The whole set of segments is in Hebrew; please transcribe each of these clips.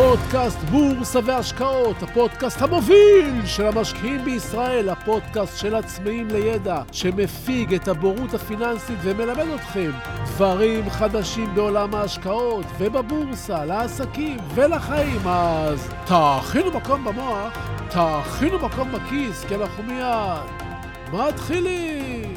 פודקאסט בורסה והשקעות, הפודקאסט המוביל של המשקיעים בישראל, הפודקאסט של עצמאים לידע, שמפיג את הבורות הפיננסית ומלמד אתכם דברים חדשים בעולם ההשקעות ובבורסה, לעסקים ולחיים. אז תאכינו מקום במוח, תאכינו מקום בכיס, כי אנחנו מיד מתחילים!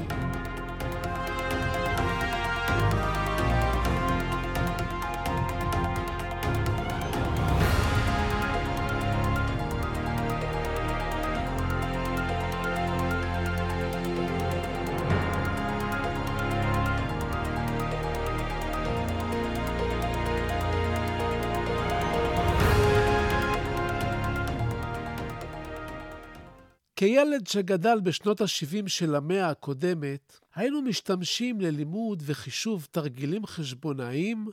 כילד שגדל בשנות ה-70 של המאה הקודמת, היינו משתמשים ללימוד וחישוב תרגילים חשבונאיים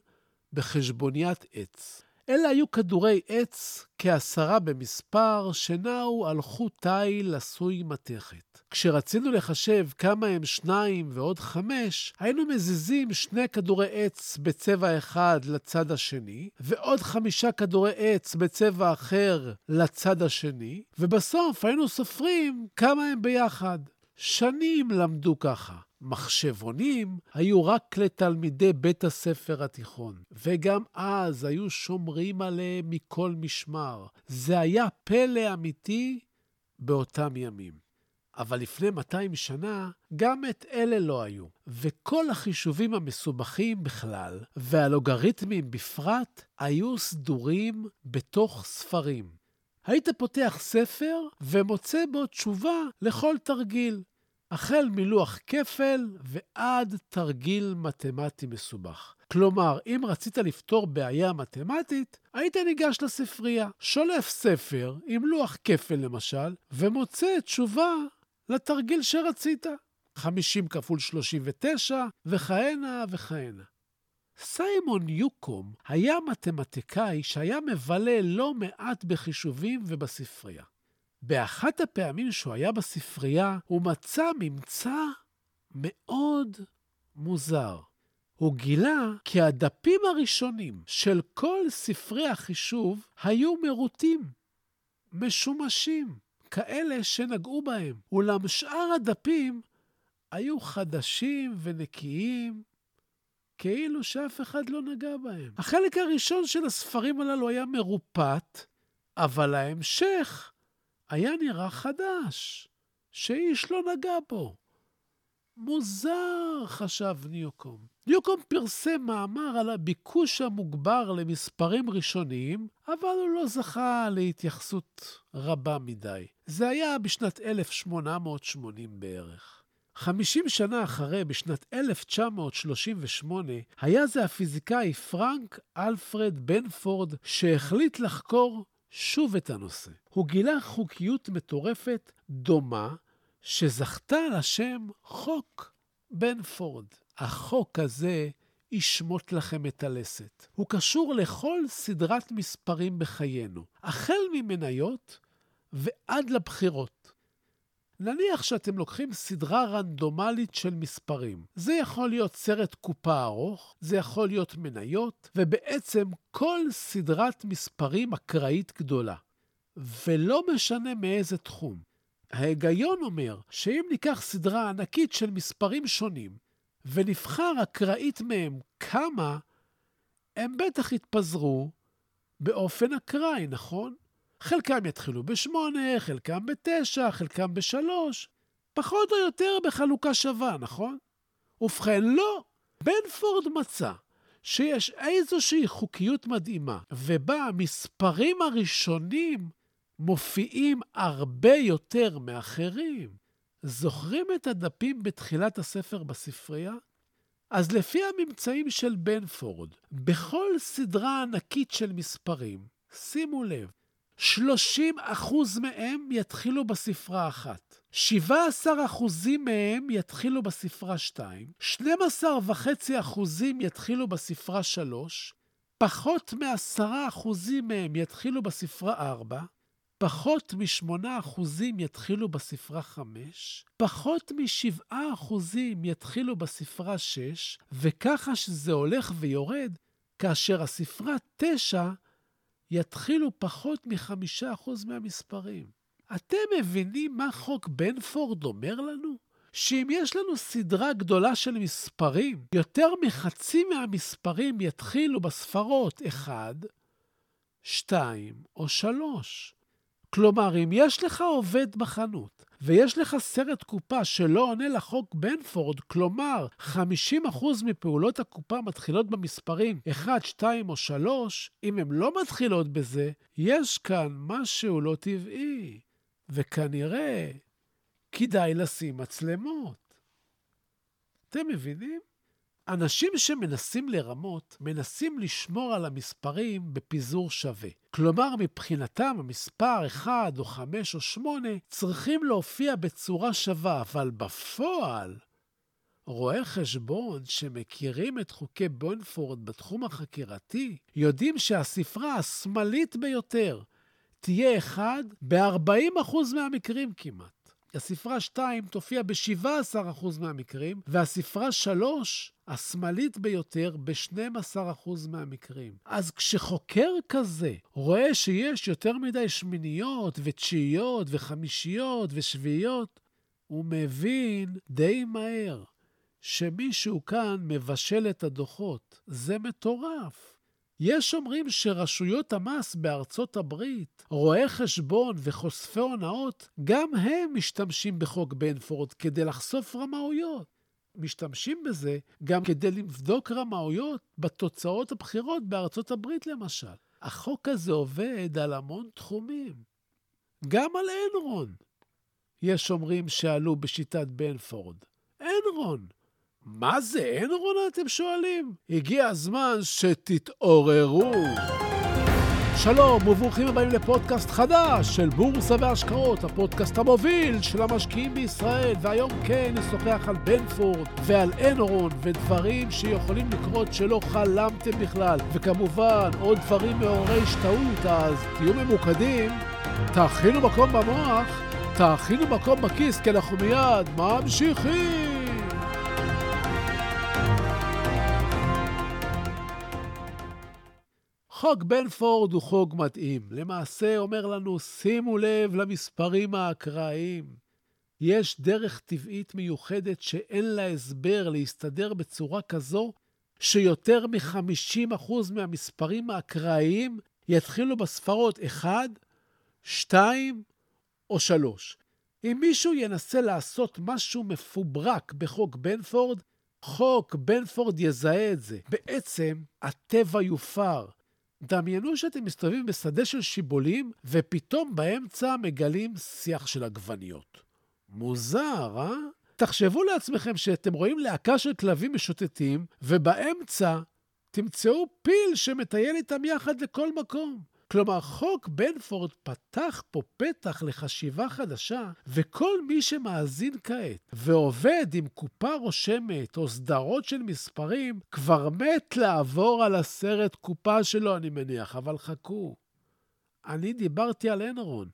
בחשבוניית עץ. אלה היו כדורי עץ, כעשרה במספר, שנעו על חוט תיל עשוי מתכת. כשרצינו לחשב כמה הם שניים ועוד חמש, היינו מזיזים שני כדורי עץ בצבע אחד לצד השני, ועוד חמישה כדורי עץ בצבע אחר לצד השני, ובסוף היינו סופרים כמה הם ביחד. שנים למדו ככה. מחשבונים היו רק לתלמידי בית הספר התיכון, וגם אז היו שומרים עליהם מכל משמר. זה היה פלא אמיתי באותם ימים. אבל לפני 200 שנה, גם את אלה לא היו. וכל החישובים המסובכים בכלל, והלוגריתמים בפרט, היו סדורים בתוך ספרים. היית פותח ספר ומוצא בו תשובה לכל תרגיל. החל מלוח כפל ועד תרגיל מתמטי מסובך. כלומר, אם רצית לפתור בעיה מתמטית, היית ניגש לספרייה, שולף ספר עם לוח כפל למשל, ומוצא תשובה לתרגיל שרצית. 50 כפול 39 וכהנה וכהנה. סיימון יוקום היה מתמטיקאי שהיה מבלה לא מעט בחישובים ובספרייה. באחת הפעמים שהוא היה בספרייה, הוא מצא ממצא מאוד מוזר. הוא גילה כי הדפים הראשונים של כל ספרי החישוב היו מרוטים, משומשים, כאלה שנגעו בהם. אולם שאר הדפים היו חדשים ונקיים, כאילו שאף אחד לא נגע בהם. החלק הראשון של הספרים הללו היה מרופט, אבל ההמשך היה נראה חדש, שאיש לא נגע בו. מוזר, חשב ניוקום. ניוקום פרסם מאמר על הביקוש המוגבר למספרים ראשוניים, אבל הוא לא זכה להתייחסות רבה מדי. זה היה בשנת 1880 בערך. 50 שנה אחרי, בשנת 1938, היה זה הפיזיקאי פרנק אלפרד בנפורד שהחליט לחקור שוב את הנושא. הוא גילה חוקיות מטורפת דומה, שזכתה לשם חוק בנפורד. החוק הזה ישמוט לכם את הלסת. הוא קשור לכל סדרת מספרים בחיינו, החל ממניות ועד לבחירות. נניח שאתם לוקחים סדרה רנדומלית של מספרים. זה יכול להיות סרט קופה ארוך, זה יכול להיות מניות, ובעצם כל סדרת מספרים אקראית גדולה. ולא משנה מאיזה תחום. ההיגיון אומר שאם ניקח סדרה ענקית של מספרים שונים, ונבחר אקראית מהם כמה, הם בטח יתפזרו באופן אקראי, נכון? חלקם יתחילו בשמונה, חלקם בתשע, חלקם בשלוש, פחות או יותר בחלוקה שווה, נכון? ובכן, לא. בנפורד מצא שיש איזושהי חוקיות מדהימה, ובה המספרים הראשונים מופיעים הרבה יותר מאחרים. זוכרים את הדפים בתחילת הספר בספרייה? אז לפי הממצאים של בנפורד, בכל סדרה ענקית של מספרים, שימו לב, 30 אחוז מהם יתחילו בספרה אחת. 17 אחוזים מהם יתחילו בספרה 2, 12 וחצי אחוזים יתחילו בספרה 3, פחות מ-10 אחוזים מהם יתחילו בספרה 4, פחות מ-8 אחוזים יתחילו בספרה 5, פחות מ-7 אחוזים יתחילו בספרה 6, וככה שזה הולך ויורד, כאשר הספרה 9 יתחילו פחות מחמישה אחוז מהמספרים. אתם מבינים מה חוק בנפורד אומר לנו? שאם יש לנו סדרה גדולה של מספרים, יותר מחצי מהמספרים יתחילו בספרות 1, 2 או 3. כלומר, אם יש לך עובד בחנות ויש לך סרט קופה שלא עונה לחוק בנפורד, כלומר, 50% מפעולות הקופה מתחילות במספרים 1, 2 או 3, אם הן לא מתחילות בזה, יש כאן משהו לא טבעי, וכנראה כדאי לשים מצלמות. אתם מבינים? אנשים שמנסים לרמות, מנסים לשמור על המספרים בפיזור שווה. כלומר, מבחינתם המספר 1 או 5 או 8 צריכים להופיע בצורה שווה, אבל בפועל, רואי חשבון שמכירים את חוקי בונפורד בתחום החקירתי, יודעים שהספרה השמאלית ביותר תהיה 1 ב-40% מהמקרים כמעט. הספרה 2 תופיע ב-17% מהמקרים, והספרה 3, השמאלית ביותר, ב-12% מהמקרים. אז כשחוקר כזה רואה שיש יותר מדי שמיניות ותשיעיות וחמישיות ושביעיות, הוא מבין די מהר שמישהו כאן מבשל את הדוחות. זה מטורף. יש אומרים שרשויות המס בארצות הברית, רואי חשבון וחושפי הונאות, גם הם משתמשים בחוק בנפורד כדי לחשוף רמאויות. משתמשים בזה גם כדי לבדוק רמאויות בתוצאות הבחירות בארצות הברית, למשל. החוק הזה עובד על המון תחומים. גם על אנרון. יש אומרים שעלו בשיטת בנפורד. אנרון, מה זה אנרון, אתם שואלים? הגיע הזמן שתתעוררו. שלום וברוכים הבאים לפודקאסט חדש של בורסה והשקעות, הפודקאסט המוביל של המשקיעים בישראל, והיום כן נשוחח על בנפורד ועל אנרון ודברים שיכולים לקרות שלא חלמתם בכלל, וכמובן עוד דברים מעוררי השתאות, אז תהיו ממוקדים, תאכינו מקום במוח, תאכינו מקום בכיס, כי אנחנו מיד ממשיכים. חוק בנפורד הוא חוק מתאים. למעשה אומר לנו, שימו לב למספרים האקראיים. יש דרך טבעית מיוחדת שאין לה הסבר להסתדר בצורה כזו שיותר מ-50% מהמספרים האקראיים יתחילו בספרות 1, 2 או 3. אם מישהו ינסה לעשות משהו מפוברק בחוק בנפורד, חוק בנפורד יזהה את זה. בעצם, הטבע יופר. דמיינו שאתם מסתובבים בשדה של שיבולים, ופתאום באמצע מגלים שיח של עגבניות. מוזר, אה? תחשבו לעצמכם שאתם רואים להקה של כלבים משוטטים, ובאמצע תמצאו פיל שמטייל איתם יחד לכל מקום. כלומר, חוק בנפורד פתח פה פתח לחשיבה חדשה, וכל מי שמאזין כעת ועובד עם קופה רושמת או סדרות של מספרים, כבר מת לעבור על הסרט קופה שלו, אני מניח, אבל חכו. אני דיברתי על אנרון.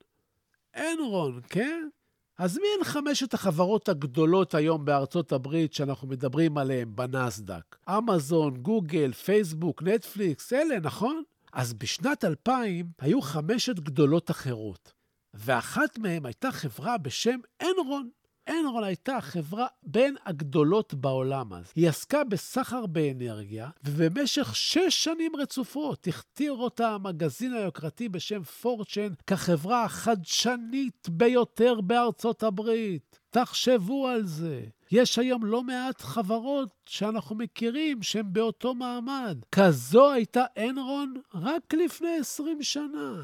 אנרון, כן? אז מי הן חמשת החברות הגדולות היום בארצות הברית שאנחנו מדברים עליהן בנסדק? אמזון, גוגל, פייסבוק, נטפליקס, אלה, נכון? אז בשנת 2000 היו חמשת גדולות אחרות, ואחת מהן הייתה חברה בשם אנרון. אנרון הייתה חברה בין הגדולות בעולם אז. היא עסקה בסחר באנרגיה, ובמשך שש שנים רצופות הכתיר אותה המגזין היוקרתי בשם פורצ'ן כחברה החדשנית ביותר בארצות הברית. תחשבו על זה. יש היום לא מעט חברות שאנחנו מכירים שהן באותו מעמד. כזו הייתה אנרון רק לפני 20 שנה.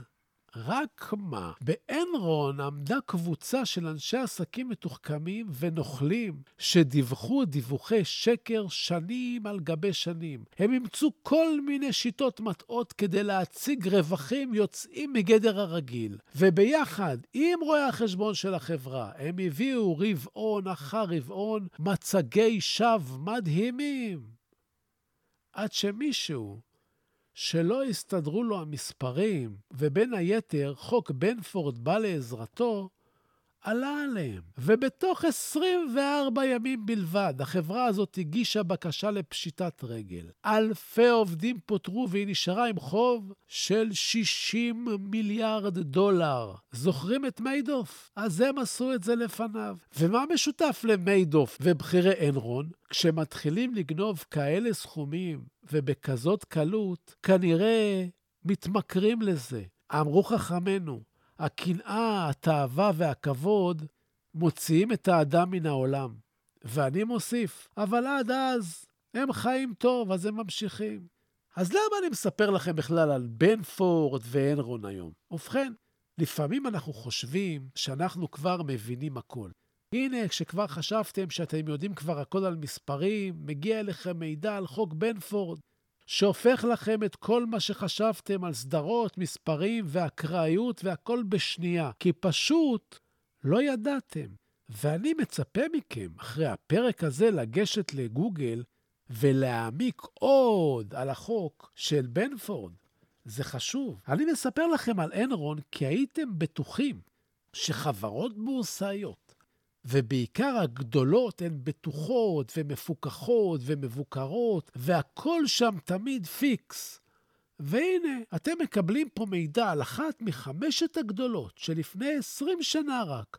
רק מה, באנרון עמדה קבוצה של אנשי עסקים מתוחכמים ונוכלים שדיווחו דיווחי שקר שנים על גבי שנים. הם אימצו כל מיני שיטות מטעות כדי להציג רווחים יוצאים מגדר הרגיל. וביחד עם רואי החשבון של החברה, הם הביאו רבעון אחר רבעון מצגי שווא מדהימים. עד שמישהו שלא הסתדרו לו המספרים, ובין היתר חוק בנפורד בא לעזרתו, עלה עליהם. ובתוך 24 ימים בלבד, החברה הזאת הגישה בקשה לפשיטת רגל. אלפי עובדים פוטרו והיא נשארה עם חוב של 60 מיליארד דולר. זוכרים את מיידוף? אז הם עשו את זה לפניו. ומה משותף למיידוף ובכירי אנרון? כשמתחילים לגנוב כאלה סכומים ובכזאת קלות, כנראה מתמכרים לזה. אמרו חכמינו, הקנאה, התאווה והכבוד מוציאים את האדם מן העולם. ואני מוסיף, אבל עד אז הם חיים טוב, אז הם ממשיכים. אז למה אני מספר לכם בכלל על בנפורד ואנרון היום? ובכן, לפעמים אנחנו חושבים שאנחנו כבר מבינים הכל. הנה, כשכבר חשבתם שאתם יודעים כבר הכל על מספרים, מגיע אליכם מידע על חוק בנפורד, שהופך לכם את כל מה שחשבתם על סדרות, מספרים ואקראיות והכל בשנייה, כי פשוט לא ידעתם. ואני מצפה מכם, אחרי הפרק הזה, לגשת לגוגל ולהעמיק עוד על החוק של בנפורד. זה חשוב. אני מספר לכם על אנרון כי הייתם בטוחים שחברות בורסאיות ובעיקר הגדולות הן בטוחות ומפוקחות ומבוקרות, והכל שם תמיד פיקס. והנה, אתם מקבלים פה מידע על אחת מחמשת הגדולות שלפני 20 שנה רק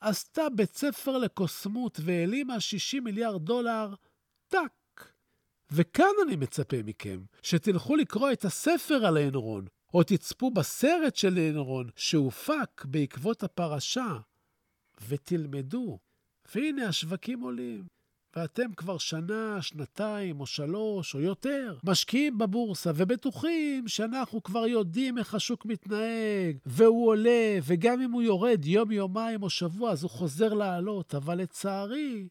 עשתה בית ספר לקוסמות והעלימה 60 מיליארד דולר, טאק. וכאן אני מצפה מכם שתלכו לקרוא את הספר על אנרון, או תצפו בסרט של אנרון שהופק בעקבות הפרשה, ותלמדו. והנה השווקים עולים. ואתם כבר שנה, שנתיים או שלוש או יותר משקיעים בבורסה ובטוחים שאנחנו כבר יודעים איך השוק מתנהג, והוא עולה, וגם אם הוא יורד יום, יומיים או שבוע, אז הוא חוזר לעלות. אבל לצערי,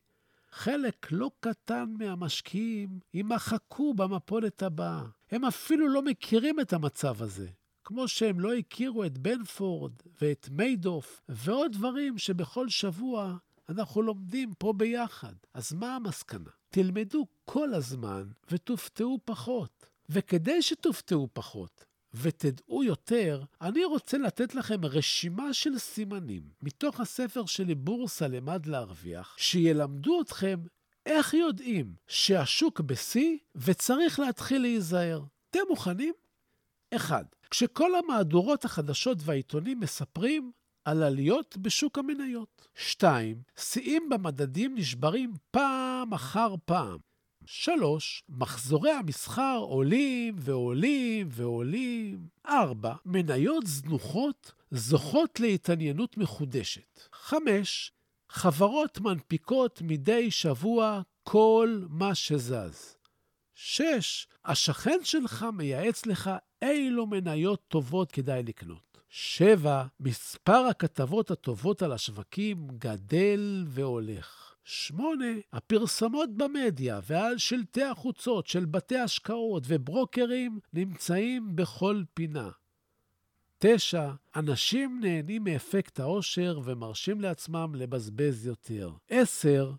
חלק לא קטן מהמשקיעים יימחקו במפולת הבאה. הם אפילו לא מכירים את המצב הזה. כמו שהם לא הכירו את בנפורד ואת מיידוף ועוד דברים שבכל שבוע אנחנו לומדים פה ביחד. אז מה המסקנה? תלמדו כל הזמן ותופתעו פחות. וכדי שתופתעו פחות ותדעו יותר, אני רוצה לתת לכם רשימה של סימנים מתוך הספר שלי בורסה למד להרוויח, שילמדו אתכם איך יודעים שהשוק בשיא וצריך להתחיל להיזהר. אתם מוכנים? 1. כשכל המהדורות החדשות והעיתונים מספרים על עליות בשוק המניות. 2. שיאים במדדים נשברים פעם אחר פעם. 3. מחזורי המסחר עולים ועולים ועולים. 4. מניות זנוחות זוכות להתעניינות מחודשת. 5. חברות מנפיקות מדי שבוע כל מה שזז. 6. השכן שלך מייעץ לך אילו מניות טובות כדאי לקנות. 7. מספר הכתבות הטובות על השווקים גדל והולך. 8. הפרסומות במדיה ועל שלטי החוצות של בתי השקעות וברוקרים נמצאים בכל פינה. 9. אנשים נהנים מאפקט העושר ומרשים לעצמם לבזבז יותר. 10.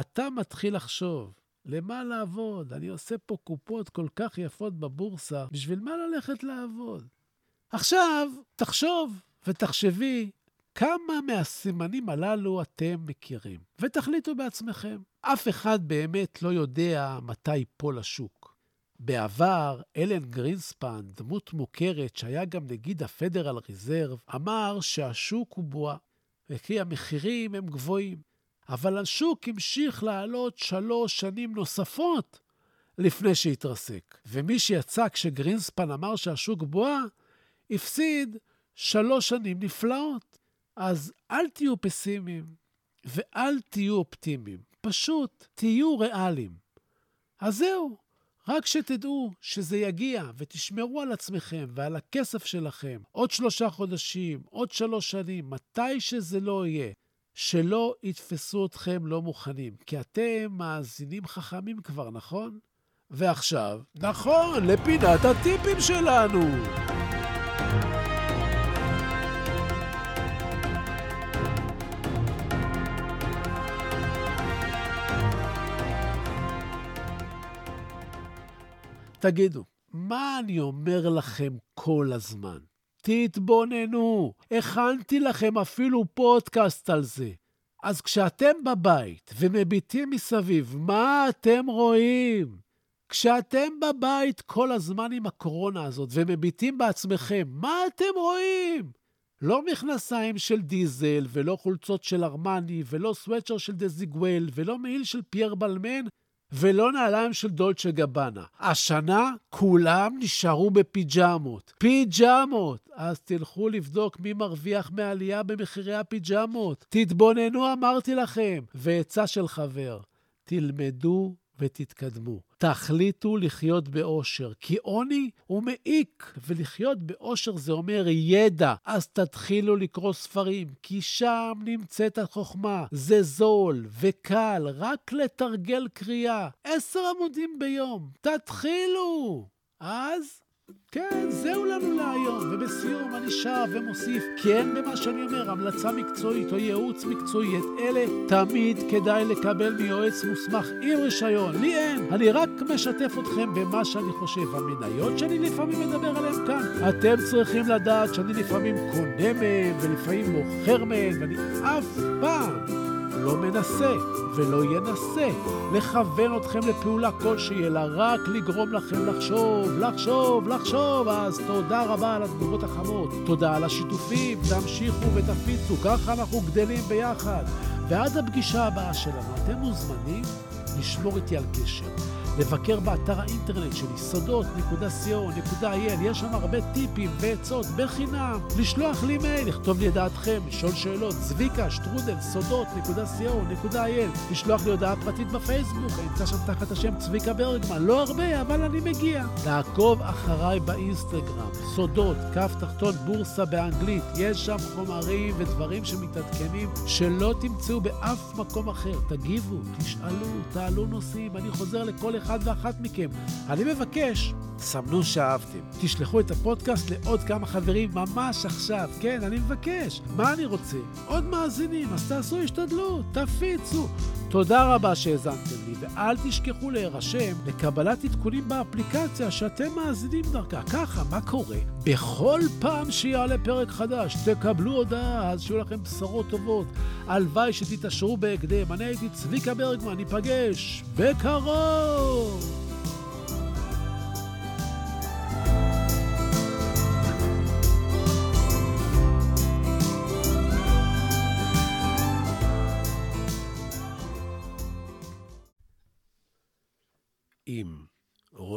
אתה מתחיל לחשוב, למה לעבוד? אני עושה פה קופות כל כך יפות בבורסה, בשביל מה ללכת לעבוד? עכשיו, תחשוב ותחשבי כמה מהסימנים הללו אתם מכירים, ותחליטו בעצמכם. אף אחד באמת לא יודע מתי ייפול השוק. בעבר, אלן גרינספן, דמות מוכרת שהיה גם נגיד הפדרל ריזרב, אמר שהשוק הוא בועה, וכי המחירים הם גבוהים. אבל השוק המשיך לעלות שלוש שנים נוספות לפני שהתרסק. ומי שיצא כשגרינספן אמר שהשוק בועה, הפסיד שלוש שנים נפלאות. אז אל תהיו פסימיים ואל תהיו אופטימיים, פשוט תהיו ריאליים. אז זהו, רק שתדעו שזה יגיע ותשמרו על עצמכם ועל הכסף שלכם עוד שלושה חודשים, עוד שלוש שנים, מתי שזה לא יהיה. שלא יתפסו אתכם לא מוכנים, כי אתם מאזינים חכמים כבר, נכון? ועכשיו, נכון, לפינת הטיפים שלנו. תגידו, מה אני אומר לכם כל הזמן? תתבוננו. הכנתי לכם אפילו פודקאסט על זה. אז כשאתם בבית ומביטים מסביב, מה אתם רואים? כשאתם בבית כל הזמן עם הקורונה הזאת ומביטים בעצמכם, מה אתם רואים? לא מכנסיים של דיזל, ולא חולצות של ארמני, ולא סוואצ'ר של דזיגוול, ולא מעיל של פייר בלמן, ולא נעליים של דולצ'ה גבנה. השנה כולם נשארו בפיג'מות. פיג'מות! אז תלכו לבדוק מי מרוויח מעלייה במחירי הפיג'מות. תתבוננו, אמרתי לכם. ועצה של חבר, תלמדו ותתקדמו. תחליטו לחיות באושר, כי עוני הוא מעיק, ולחיות באושר זה אומר ידע. אז תתחילו לקרוא ספרים, כי שם נמצאת החוכמה. זה זול וקל, רק לתרגל קריאה. עשר עמודים ביום. תתחילו! אז כן, זהו לנו להיום. ובסיום אני שב ומוסיף, אין במה שאני אומר המלצה מקצועית או ייעוץ מקצועי. את אלה תמיד כדאי לקבל מיועץ מוסמך עם רישיון. לי אין. אני רק משתף אתכם במה שאני חושב. המניות שאני לפעמים מדבר עליהן כאן, אתם צריכים לדעת שאני לפעמים קונה מהן ולפעמים מוכר מהן, ואני אף פעם לא מנסה ולא ינסה לכוון אתכם לפעולה כלשהי, אלא רק לגרום לכם לחשוב, לחשוב, לחשוב. אז תודה רבה על התגובות החמות, תודה על השיתופים, תמשיכו ותפיצו, ככה אנחנו גדלים ביחד. ועד הפגישה הבאה שלנו, אתם מוזמנים לשמור איתי על קשר. לבקר באתר האינטרנט שלי, סודות.co.il, יש שם הרבה טיפים ועצות בחינם. לשלוח לי מייל, לכתוב לי את דעתכם, לשאול שאלות, צביקה, שטרודל, סודות.co.il, לשלוח לי הודעה פרטית בפייסבוק, אני נמצא שם תחת השם צביקה ברגמן, לא הרבה, אבל אני מגיע. לעקוב אחריי באינסטגרם, סודות, כף תחתון בורסה באנגלית, יש שם חומרים ודברים שמתעדכנים שלא תמצאו באף מקום אחר. תגיבו, תשאלו, תעלו נושאים, אני חוזר לכל אחד ואחת מכם. אני מבקש, סמנו שאהבתם. תשלחו את הפודקאסט לעוד כמה חברים ממש עכשיו. כן, אני מבקש. מה אני רוצה? עוד מאזינים, אז תעשו השתדלות, תפיצו. תודה רבה שהאזנתם לי, ואל תשכחו להירשם לקבלת עדכונים באפליקציה שאתם מאזינים דרכה. ככה, מה קורה? בכל פעם שיעלה פרק חדש, תקבלו הודעה, אז שיהיו לכם בשורות טובות. הלוואי שתתעשרו בהקדם. אני הייתי צביקה ברגמן, ניפגש בקרוב!